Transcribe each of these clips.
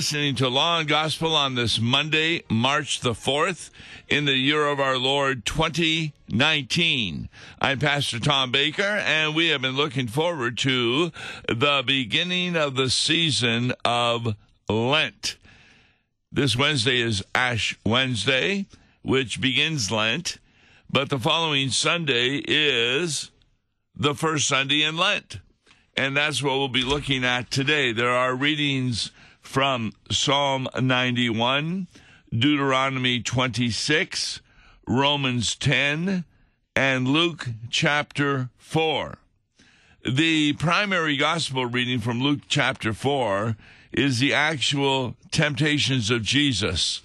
Listening to Law and Gospel on this Monday, March the 4th, in the year of our Lord 2019. I'm Pastor Tom Baker, and we have been looking forward to the beginning of the season of Lent. This Wednesday is Ash Wednesday, which begins Lent, but the following Sunday is the first Sunday in Lent. And that's what we'll be looking at today. There are readings from Psalm 91, Deuteronomy 26, Romans 10, and Luke chapter 4. The primary gospel reading from Luke chapter 4 is the actual temptations of Jesus.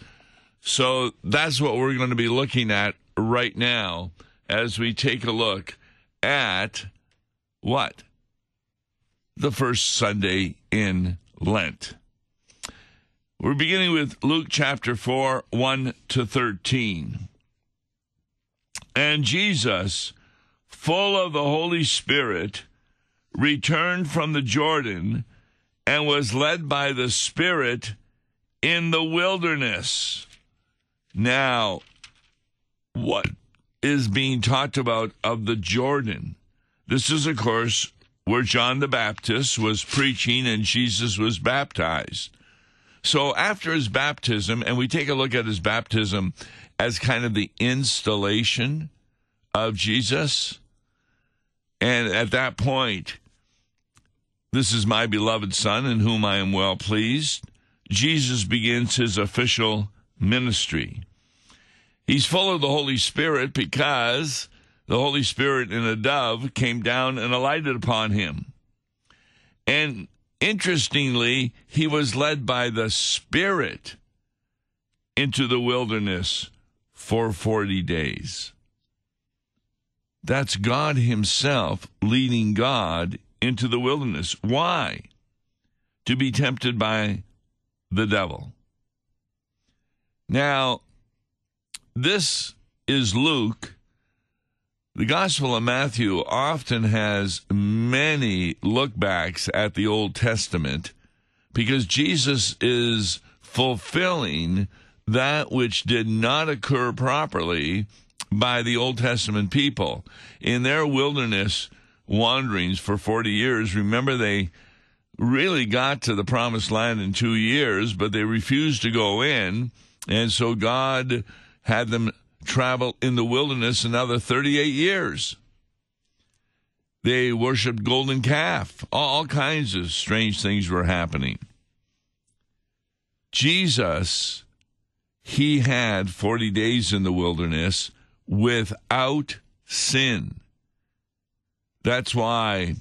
So that's what we're going to be looking at right now as we take a look at what? the first Sunday in Lent. We're beginning with Luke chapter 4, 1 to 13. And Jesus, full of the Holy Spirit, returned from the Jordan and was led by the Spirit in the wilderness. Now, what is being talked about of the Jordan? This is, of course, where John the Baptist was preaching and Jesus was baptized. So after his baptism, and we take a look at his baptism as kind of the installation of Jesus, and at that point, this is my beloved Son in whom I am well pleased. Jesus begins his official ministry. He's full of the Holy Spirit because the Holy Spirit in a dove came down and alighted upon him. And interestingly, he was led by the Spirit into the wilderness for 40 days. That's God Himself leading God into the wilderness. Why? To be tempted by the devil. Now, this is Luke the Gospel of Matthew often has many lookbacks at the Old Testament because Jesus is fulfilling that which did not occur properly by the Old Testament people. In their wilderness wanderings for 40 years, remember they really got to the promised land in two years, but they refused to go in. And so God had them travel in the wilderness another 38 years. They worshiped golden calf. All kinds of strange things were happening. Jesus, he had 40 days in the wilderness without sin. That's why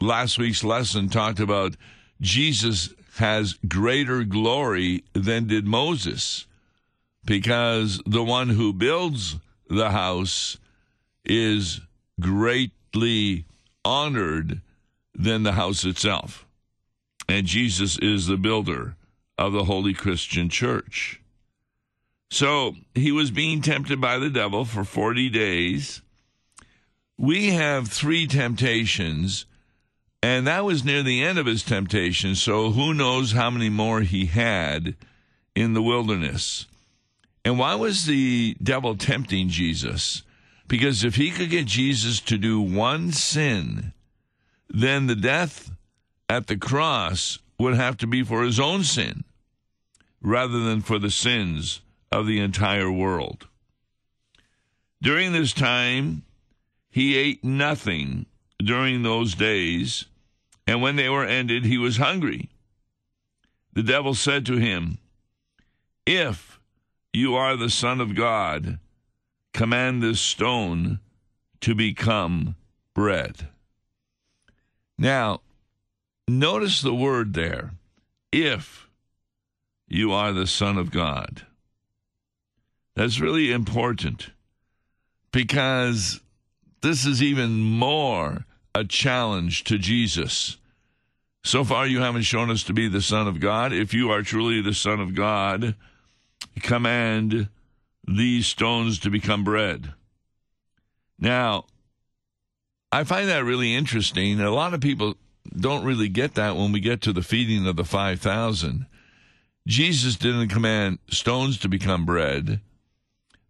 last week's lesson talked about Jesus has greater glory than did Moses because the one who builds the house is greatly honored than the house itself. And Jesus is the builder of the Holy Christian Church. So he was being tempted by the devil for 40 days. We have three temptations, and that was near the end of his temptation. So who knows how many more he had in the wilderness. And why was the devil tempting Jesus? Because if he could get Jesus to do one sin, then the death at the cross would have to be for his own sin rather than for the sins of the entire world. During this time, he ate nothing during those days, and when they were ended, he was hungry. The devil said to him, If you are the Son of God. Command this stone to become bread. Now, notice the word there if you are the Son of God. That's really important because this is even more a challenge to Jesus. So far, you haven't shown us to be the Son of God. If you are truly the Son of God, command these stones to become bread. Now, I find that really interesting. A lot of people don't really get that when we get to the feeding of the 5,000. Jesus didn't command stones to become bread,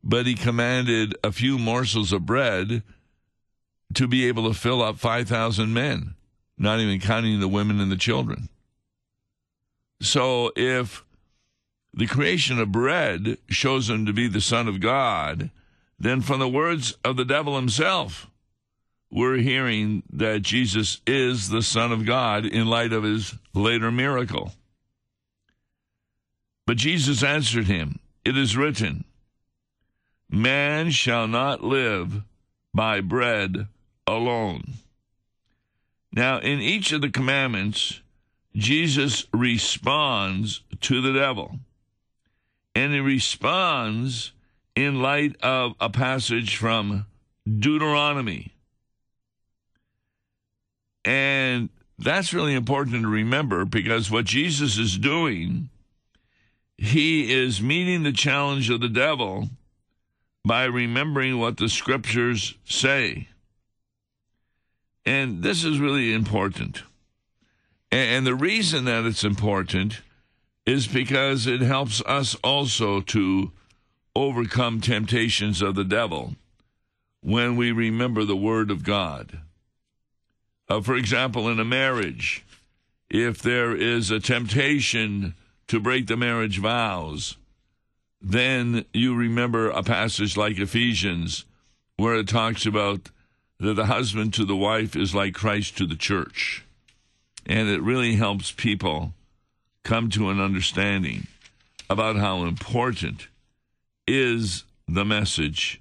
but he commanded a few morsels of bread to be able to fill up 5,000 men, not even counting the women and the children. So if the creation of bread shows him to be the Son of God, then from the words of the devil himself, we're hearing that Jesus is the Son of God in light of his later miracle. But Jesus answered him, It is written, Man shall not live by bread alone. Now, in each of the commandments, Jesus responds to the devil. And he responds in light of a passage from Deuteronomy. And that's really important to remember because what Jesus is doing, he is meeting the challenge of the devil by remembering what the scriptures say. And this is really important. And the reason that it's important is because it helps us also to overcome temptations of the devil when we remember the Word of God. Uh, for example, in a marriage, if there is a temptation to break the marriage vows, then you remember a passage like Ephesians where it talks about that the husband to the wife is like Christ to the church. And it really helps people come to an understanding about how important is the message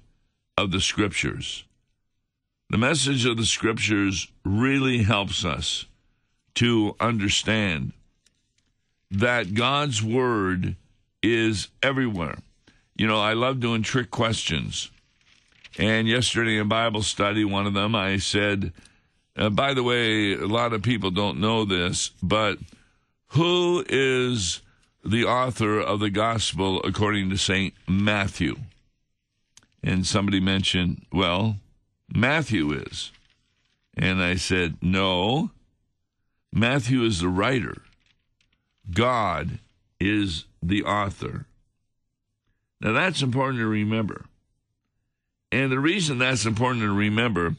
of the scriptures. The message of the scriptures really helps us to understand that God's word is everywhere. You know, I love doing trick questions. And yesterday in Bible study, one of them, I said, uh, by the way, a lot of people don't know this, but who is the author of the gospel according to St. Matthew. And somebody mentioned, well, Matthew is. And I said, no, Matthew is the writer. God is the author. Now that's important to remember. And the reason that's important to remember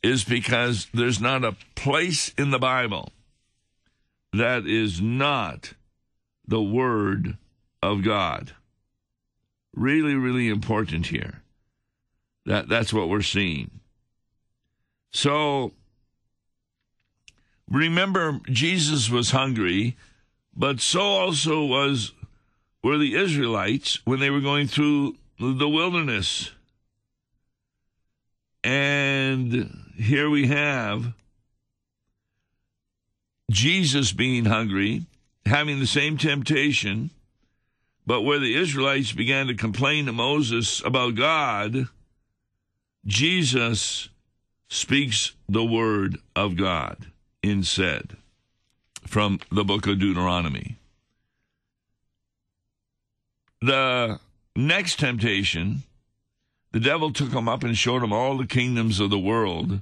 is because there's not a place in the Bible that is not the Word of God. Really, really important here. That, that's what we're seeing. So, remember, Jesus was hungry, but so also was were the Israelites when they were going through the wilderness. And here we have Jesus being hungry, having the same temptation, but where the Israelites began to complain to Moses about God, Jesus speaks the word of God instead from the book of Deuteronomy. The next temptation, the devil took him up and showed him all the kingdoms of the world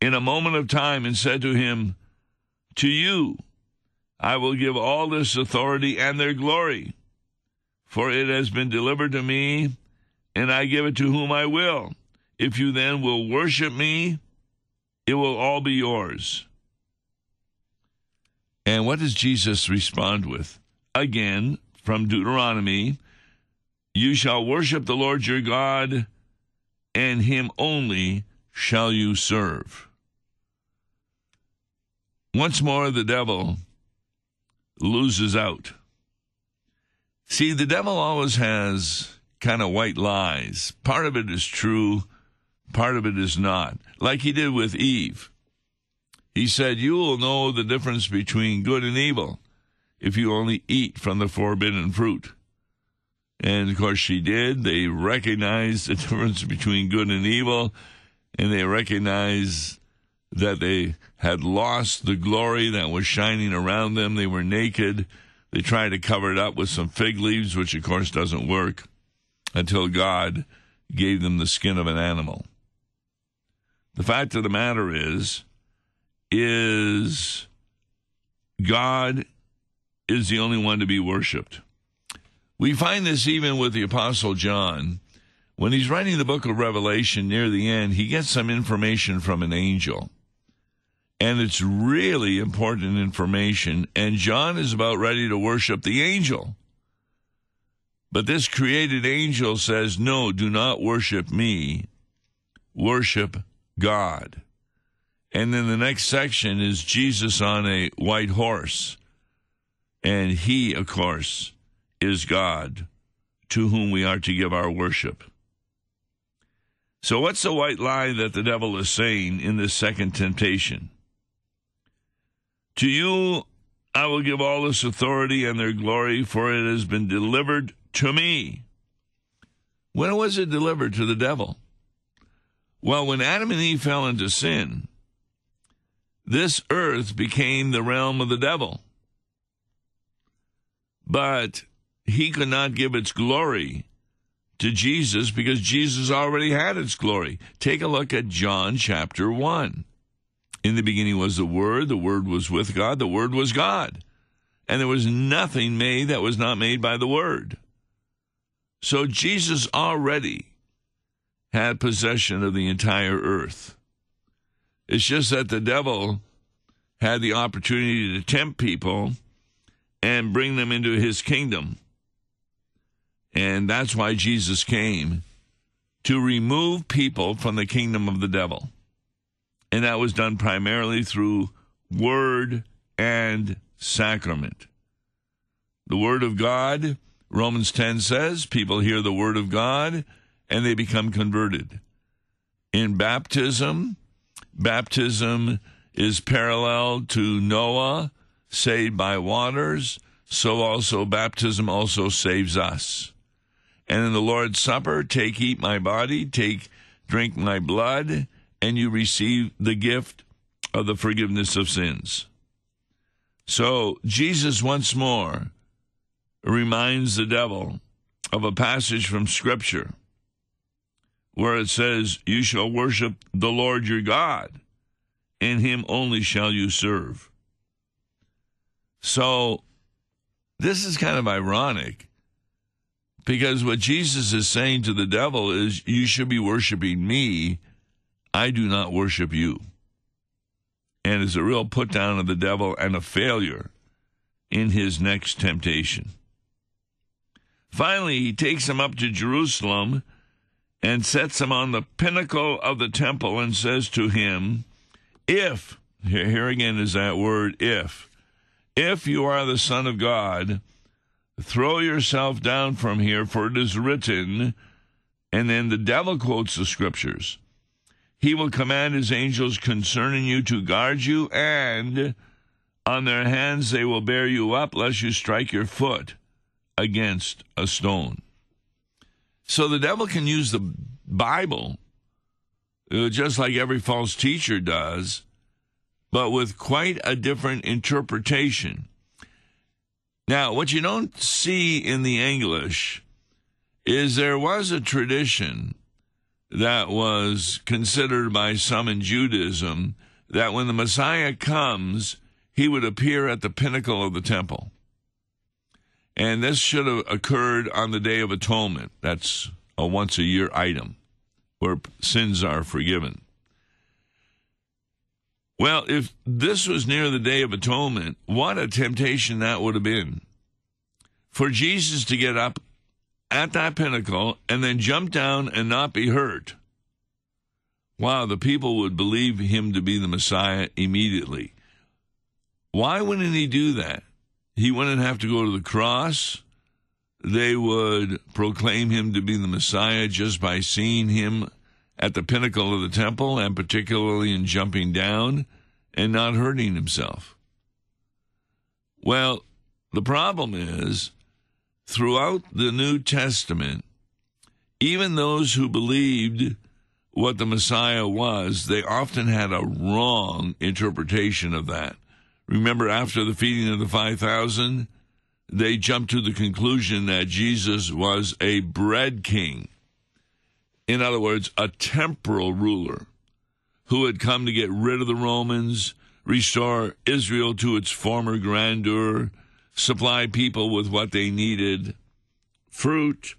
in a moment of time and said to him, To you I will give all this authority and their glory, for it has been delivered to me, and I give it to whom I will. If you then will worship me, it will all be yours. And what does Jesus respond with? Again, from Deuteronomy You shall worship the Lord your God, and him only shall you serve. Once more, the devil loses out. See, the devil always has kind of white lies. Part of it is true, part of it is not. Like he did with Eve. He said, You will know the difference between good and evil if you only eat from the forbidden fruit. And of course, she did. They recognized the difference between good and evil, and they recognized that they had lost the glory that was shining around them. They were naked. They tried to cover it up with some fig leaves, which of course doesn't work until God gave them the skin of an animal. The fact of the matter is, is God is the only one to be worshiped. We find this even with the Apostle John. When he's writing the book of Revelation near the end, he gets some information from an angel. And it's really important information. And John is about ready to worship the angel. But this created angel says, No, do not worship me, worship God. And then the next section is Jesus on a white horse. And he, of course, is God to whom we are to give our worship. So, what's the white lie that the devil is saying in this second temptation? To you I will give all this authority and their glory, for it has been delivered to me. When was it delivered to the devil? Well, when Adam and Eve fell into sin, this earth became the realm of the devil. But he could not give its glory to Jesus because Jesus already had its glory. Take a look at John chapter 1. In the beginning was the Word, the Word was with God, the Word was God. And there was nothing made that was not made by the Word. So Jesus already had possession of the entire earth. It's just that the devil had the opportunity to tempt people and bring them into his kingdom. And that's why Jesus came to remove people from the kingdom of the devil. And that was done primarily through word and sacrament. The word of God, Romans 10 says, people hear the word of God and they become converted. In baptism, baptism is parallel to Noah saved by waters, so also baptism also saves us. And in the Lord's Supper, take, eat my body, take, drink my blood, and you receive the gift of the forgiveness of sins. So Jesus once more reminds the devil of a passage from Scripture where it says, You shall worship the Lord your God, and him only shall you serve. So this is kind of ironic because what Jesus is saying to the devil is, You should be worshiping me I do not worship you. And is a real put down of the devil and a failure in his next temptation. Finally, he takes him up to Jerusalem and sets him on the pinnacle of the temple and says to him, If, here again is that word, if, if you are the Son of God, throw yourself down from here, for it is written, and then the devil quotes the scriptures. He will command his angels concerning you to guard you, and on their hands they will bear you up, lest you strike your foot against a stone. So the devil can use the Bible uh, just like every false teacher does, but with quite a different interpretation. Now, what you don't see in the English is there was a tradition that was considered by some in Judaism that when the Messiah comes, he would appear at the pinnacle of the temple. And this should have occurred on the Day of Atonement. That's a once a year item where sins are forgiven. Well, if this was near the Day of Atonement, what a temptation that would have been. For Jesus to get up at that pinnacle and then jump down and not be hurt. Wow, the people would believe him to be the Messiah immediately. Why wouldn't he do that? He wouldn't have to go to the cross. They would proclaim him to be the Messiah just by seeing him at the pinnacle of the temple and particularly in jumping down and not hurting himself. Well, the problem is throughout the New Testament, even those who believed what the Messiah was, they often had a wrong interpretation of that. Remember, after the feeding of the 5,000, they jumped to the conclusion that Jesus was a bread king. In other words, a temporal ruler who had come to get rid of the Romans, restore Israel to its former grandeur, supply people with what they needed fruit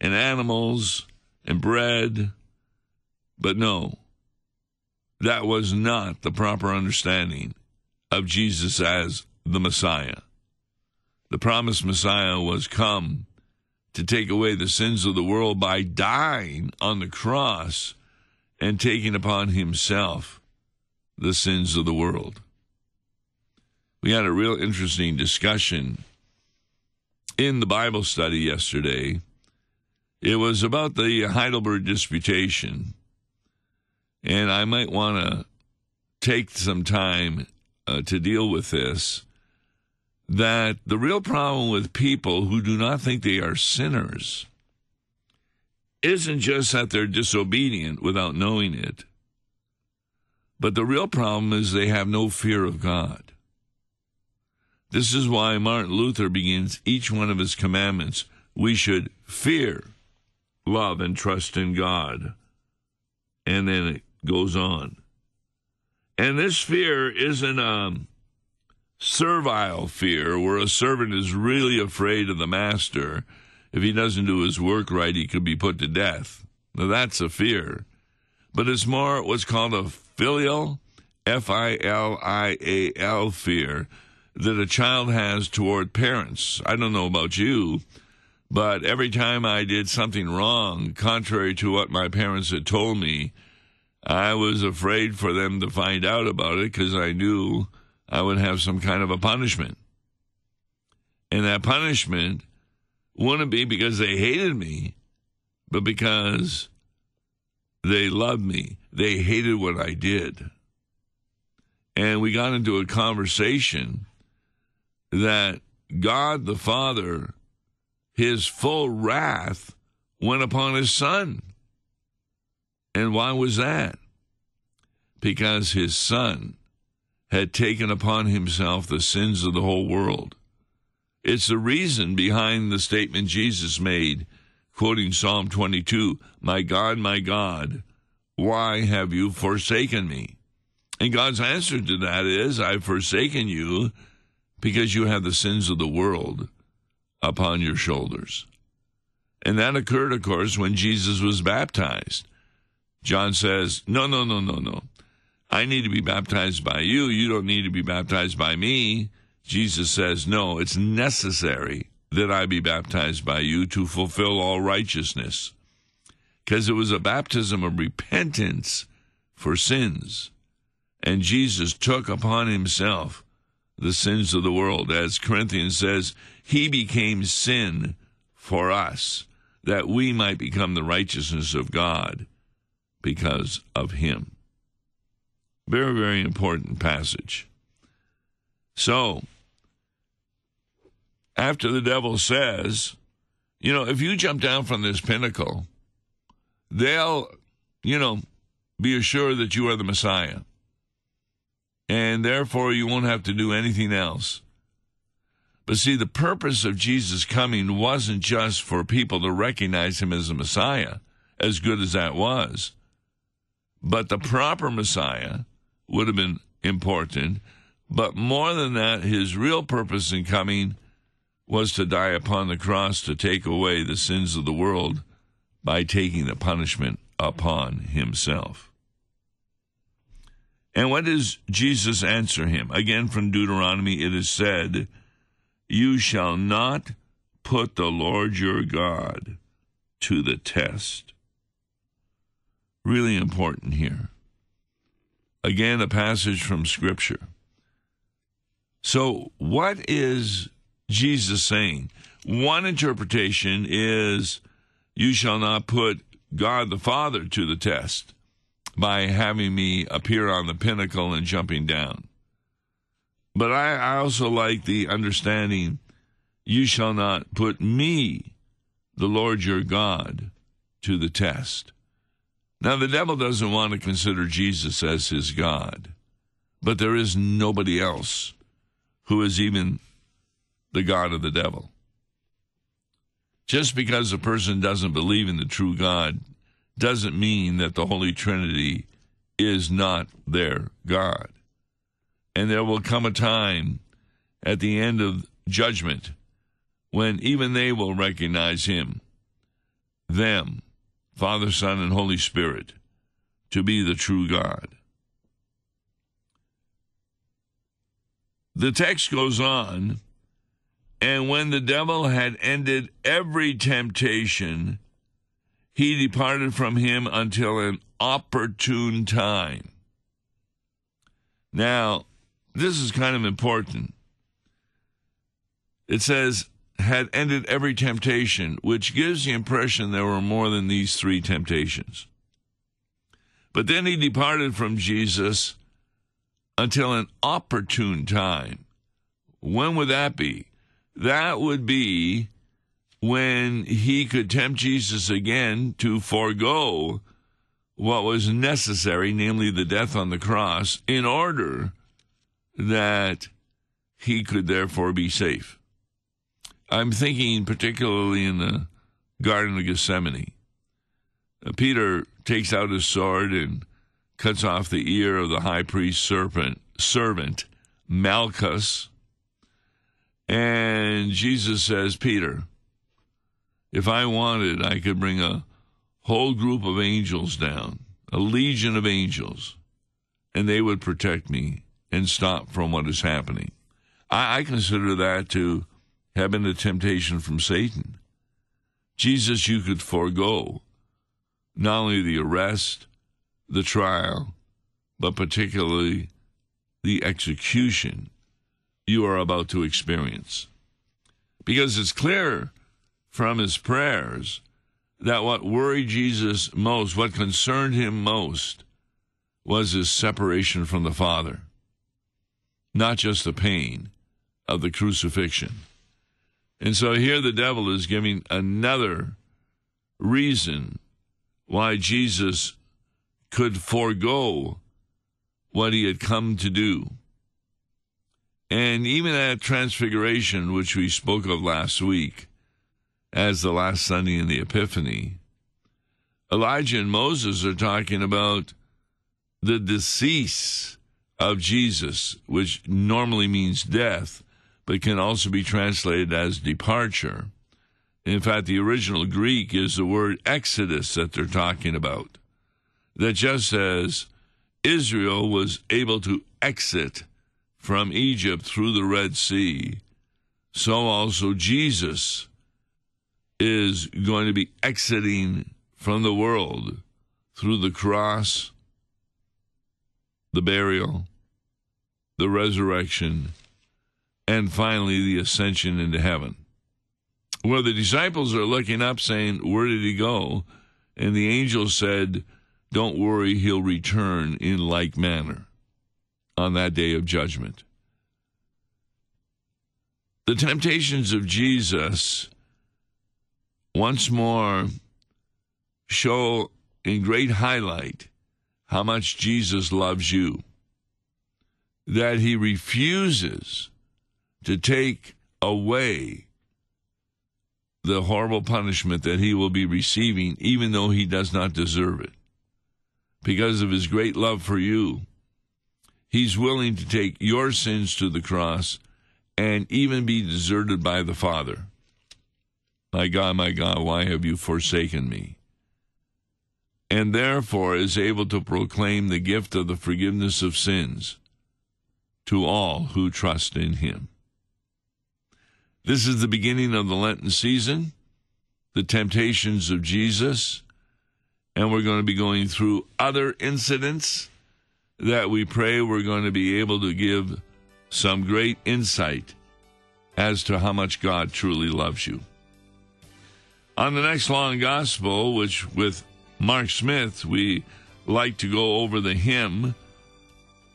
and animals and bread. But no, that was not the proper understanding of Jesus as the Messiah. The promised Messiah was come to take away the sins of the world by dying on the cross and taking upon himself the sins of the world. We had a real interesting discussion in the Bible study yesterday. It was about the Heidelberg Disputation, and I might want to take some time uh, to deal with this. That the real problem with people who do not think they are sinners isn't just that they're disobedient without knowing it, but the real problem is they have no fear of God. This is why Martin Luther begins each one of his commandments. We should fear, love, and trust in God. And then it goes on. And this fear isn't a servile fear where a servant is really afraid of the master. If he doesn't do his work right, he could be put to death. Now, that's a fear. But it's more what's called a filial, F I L I A L fear that a child has toward parents. I don't know about you, but every time I did something wrong, contrary to what my parents had told me, I was afraid for them to find out about it because I knew I would have some kind of a punishment. And that punishment wouldn't be because they hated me, but because they loved me. They hated what I did. And we got into a conversation that God the Father, his full wrath went upon his son. And why was that? Because his son had taken upon himself the sins of the whole world. It's the reason behind the statement Jesus made, quoting Psalm 22 My God, my God, why have you forsaken me? And God's answer to that is, I've forsaken you because you have the sins of the world upon your shoulders. And that occurred, of course, when Jesus was baptized. John says, No, no, no, no, no. I need to be baptized by you. You don't need to be baptized by me. Jesus says, No, it's necessary that I be baptized by you to fulfill all righteousness. Because it was a baptism of repentance for sins. And Jesus took upon himself the sins of the world. As Corinthians says, he became sin for us, that we might become the righteousness of God because of him. Very, very important passage. So, after the devil says, you know, if you jump down from this pinnacle, they'll, you know, be assured that you are the Messiah and therefore you won't have to do anything else. But see, the purpose of Jesus coming wasn't just for people to recognize him as a Messiah, as good as that was, but the proper Messiah would have been important. But more than that, his real purpose in coming was to die upon the cross to take away the sins of the world by taking the punishment upon himself. And what does Jesus answer him? Again, from Deuteronomy, it is said, You shall not put the Lord your God to the test. Really important here. Again, a passage from Scripture. So, what is Jesus saying? One interpretation is, You shall not put God the Father to the test by having me appear on the pinnacle and jumping down. But I, I also like the understanding you shall not put me, the Lord your God, to the test. Now, the devil doesn't want to consider Jesus as his God, but there is nobody else who is even the God of the devil. Just because a person doesn't believe in the true God doesn't mean that the Holy Trinity is not their God. And there will come a time at the end of judgment when even they will recognize him, them, Father, Son, and Holy Spirit, to be the true God. The text goes on, and when the devil had ended every temptation, he departed from him until an opportune time. Now, this is kind of important. It says, had ended every temptation, which gives the impression there were more than these three temptations. But then he departed from Jesus until an opportune time. When would that be? That would be when he could tempt Jesus again to forego what was necessary, namely the death on the cross, in order that he could therefore be safe. I'm thinking particularly in the Garden of Gethsemane. Uh, Peter takes out his sword and cuts off the ear of the high priest's serpent, servant, Malchus. And Jesus says, Peter, if I wanted, I could bring a whole group of angels down, a legion of angels, and they would protect me and stop from what is happening. I, I consider that to have been a temptation from Satan. Jesus, you could forego not only the arrest, the trial, but particularly the execution you are about to experience. Because it's clear from his prayers that what worried Jesus most, what concerned him most, was his separation from the Father, not just the pain of the crucifixion. And so here the devil is giving another reason why Jesus could forego what he had come to do. And even at Transfiguration, which we spoke of last week, as the last Sunday in the Epiphany, Elijah and Moses are talking about the decease of Jesus, which normally means death, but can also be translated as departure. In fact, the original Greek is the word exodus that they're talking about. That just says Israel was able to exit from Egypt through the Red Sea, so also Jesus is going to be exiting from the world through the cross, the burial, the resurrection, and finally the ascension into heaven. Well, the disciples are looking up saying, Where did he go? And the angel said, Don't worry, he'll return in like manner on that day of judgment. The temptations of Jesus once more show in great highlight how much Jesus loves you. That he refuses to take away the horrible punishment that he will be receiving, even though he does not deserve it. Because of his great love for you, he's willing to take your sins to the cross and even be deserted by the Father. My God, my God, why have you forsaken me? And therefore is able to proclaim the gift of the forgiveness of sins to all who trust in him. This is the beginning of the Lenten season, the temptations of Jesus, and we're going to be going through other incidents that we pray we're going to be able to give some great insight as to how much God truly loves you. On the next Law and Gospel, which with Mark Smith we like to go over the hymn,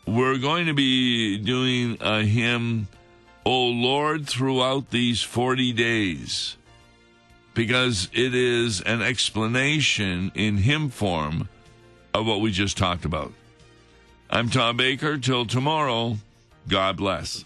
we're going to be doing a hymn, O Lord, throughout these 40 days, because it is an explanation in hymn form of what we just talked about. I'm Tom Baker. Till tomorrow, God bless.